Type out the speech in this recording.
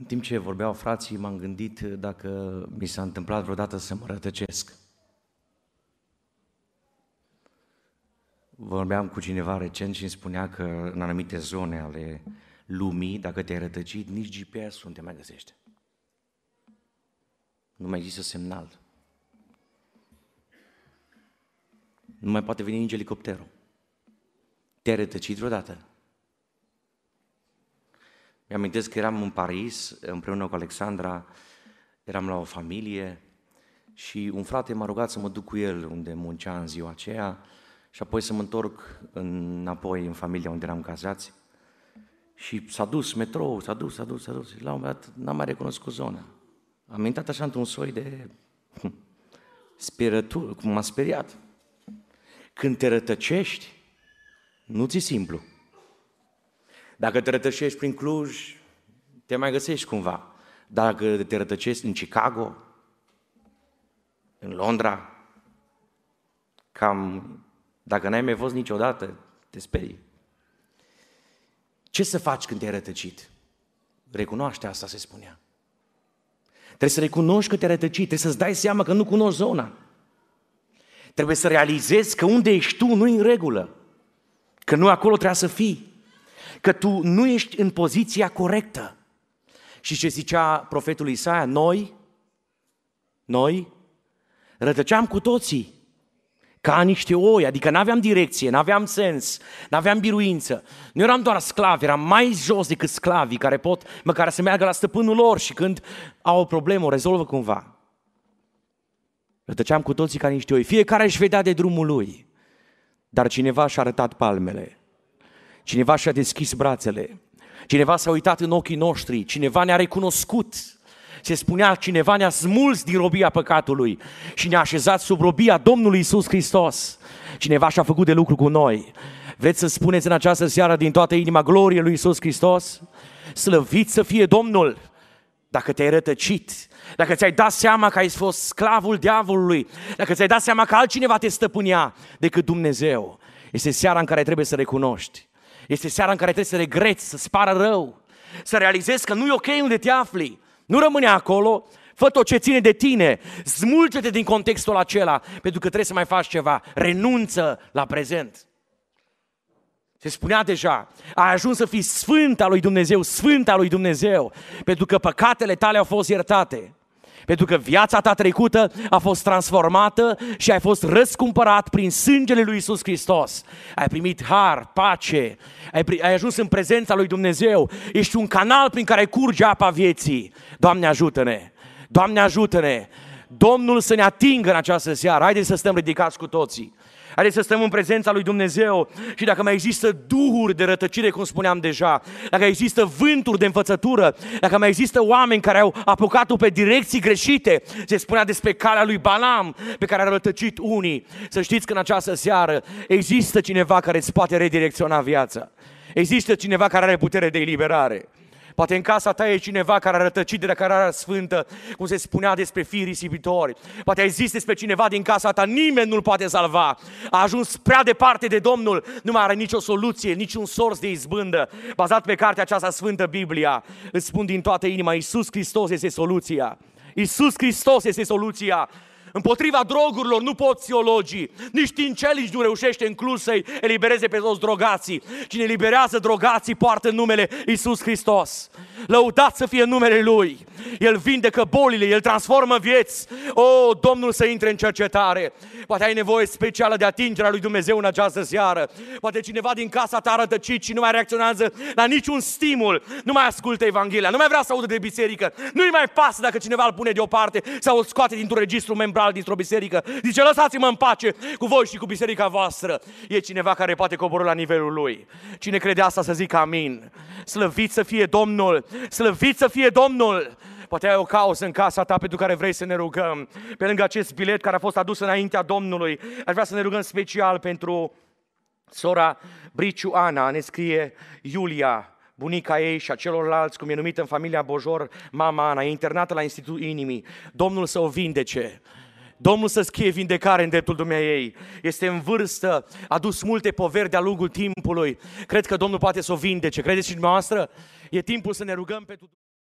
În timp ce vorbeau frații, m-am gândit dacă mi s-a întâmplat vreodată să mă rătăcesc. Vorbeam cu cineva recent și îmi spunea că în anumite zone ale lumii, dacă te-ai rătăcit, nici GPS-ul nu te mai găsește. Nu mai există semnal. Nu mai poate veni nici elicopterul. Te-ai rătăcit vreodată? Mi-amintesc că eram în Paris împreună cu Alexandra, eram la o familie și un frate m-a rugat să mă duc cu el unde muncea în ziua aceea și apoi să mă întorc înapoi în familia unde eram cazați. Și s-a dus metrou, s-a dus, s-a dus, s-a dus. Și la un moment dat n-am mai recunoscut zona. Am intrat așa într-un soi de spierătură, cum m-a speriat. Când te rătăcești, nu ți simplu. Dacă te rătăcești prin Cluj, te mai găsești cumva. Dacă te rătăcești în Chicago, în Londra, cam, dacă n-ai mai fost niciodată, te sperii. Ce să faci când te-ai rătăcit? Recunoaște asta, se spunea. Trebuie să recunoști că te-ai rătăcit, trebuie să-ți dai seama că nu cunoști zona. Trebuie să realizezi că unde ești tu nu e în regulă, că nu acolo trebuie să fii că tu nu ești în poziția corectă. Și ce zicea profetul Isaia? Noi, noi, rătăceam cu toții ca niște oi, adică n-aveam direcție, n-aveam sens, n-aveam biruință. Nu eram doar sclavi, eram mai jos decât sclavii care pot măcar să meargă la stăpânul lor și când au o problemă, o rezolvă cumva. Rătăceam cu toții ca niște oi. Fiecare își vedea de drumul lui. Dar cineva și-a arătat palmele. Cineva și-a deschis brațele, cineva s-a uitat în ochii noștri, cineva ne-a recunoscut. Se spunea, cineva ne-a smuls din robia păcatului și ne-a așezat sub robia Domnului Isus Hristos. Cineva și-a făcut de lucru cu noi. Vreți să spuneți în această seară din toată inima glorie lui Isus Hristos? Slăvit să fie Domnul! Dacă te-ai rătăcit, dacă ți-ai dat seama că ai fost sclavul diavolului, dacă ți-ai dat seama că altcineva te stăpânea decât Dumnezeu, este seara în care trebuie să recunoști este seara în care trebuie să regreți, să spară rău, să realizezi că nu e ok unde te afli. Nu rămâne acolo, fă tot ce ține de tine, smulge-te din contextul acela, pentru că trebuie să mai faci ceva. Renunță la prezent. Se spunea deja, ai ajuns să fii sfânt al lui Dumnezeu, sfânt al lui Dumnezeu, pentru că păcatele tale au fost iertate. Pentru că viața ta trecută a fost transformată și ai fost răscumpărat prin sângele lui Isus Hristos. Ai primit har, pace, ai, ai ajuns în prezența lui Dumnezeu. Ești un canal prin care curge apa vieții. Doamne ajută-ne! Doamne ajută-ne! Domnul să ne atingă în această seară. Haideți să stăm ridicați cu toții. Haideți să stăm în prezența lui Dumnezeu și dacă mai există duhuri de rătăcire, cum spuneam deja, dacă există vânturi de învățătură, dacă mai există oameni care au apucat-o pe direcții greșite, se spunea despre calea lui Balam pe care a rătăcit unii, să știți că în această seară există cineva care îți poate redirecționa viața. Există cineva care are putere de eliberare. Poate în casa ta e cineva care a rătăcit de la care sfântă, cum se spunea despre fii risipitori. Poate există despre cineva din casa ta, nimeni nu-l poate salva. A ajuns prea departe de Domnul, nu mai are nicio soluție, niciun sors de izbândă. Bazat pe cartea aceasta sfântă Biblia, îți spun din toată inima, Iisus Hristos este soluția. Iisus Hristos este soluția. Împotriva drogurilor nu pot psihologii. Nici Tincelici nu reușește în Cluj să-i elibereze pe toți drogații. Cine eliberează drogații poartă numele Isus Hristos. Lăudat să fie numele Lui. El vindecă bolile, El transformă vieți. O, Domnul să intre în cercetare. Poate ai nevoie specială de atingerea lui Dumnezeu în această seară. Poate cineva din casa ta rătăcit și nu mai reacționează la niciun stimul. Nu mai ascultă Evanghelia, nu mai vrea să audă de biserică. Nu-i mai pasă dacă cineva îl pune deoparte sau îl scoate dintr-un registru membral dintr-o biserică. Zice, lăsați-mă în pace cu voi și cu biserica voastră. E cineva care poate coborâ la nivelul lui. Cine crede asta să zică amin. Slăvit să fie Domnul, slăvit să fie Domnul. Poate ai o cauză în casa ta pentru care vrei să ne rugăm. Pe lângă acest bilet care a fost adus înaintea Domnului, aș vrea să ne rugăm special pentru sora Briciu Ana, ne scrie Iulia, bunica ei și a celorlalți, cum e numită în familia Bojor, mama Ana, e internată la Institutul Inimii. Domnul să o vindece. Domnul să schie vindecare în dreptul ei. Este în vârstă, a dus multe poveri de-a lungul timpului. Cred că Domnul poate să o vindece. Credeți și dumneavoastră? E timpul să ne rugăm pentru...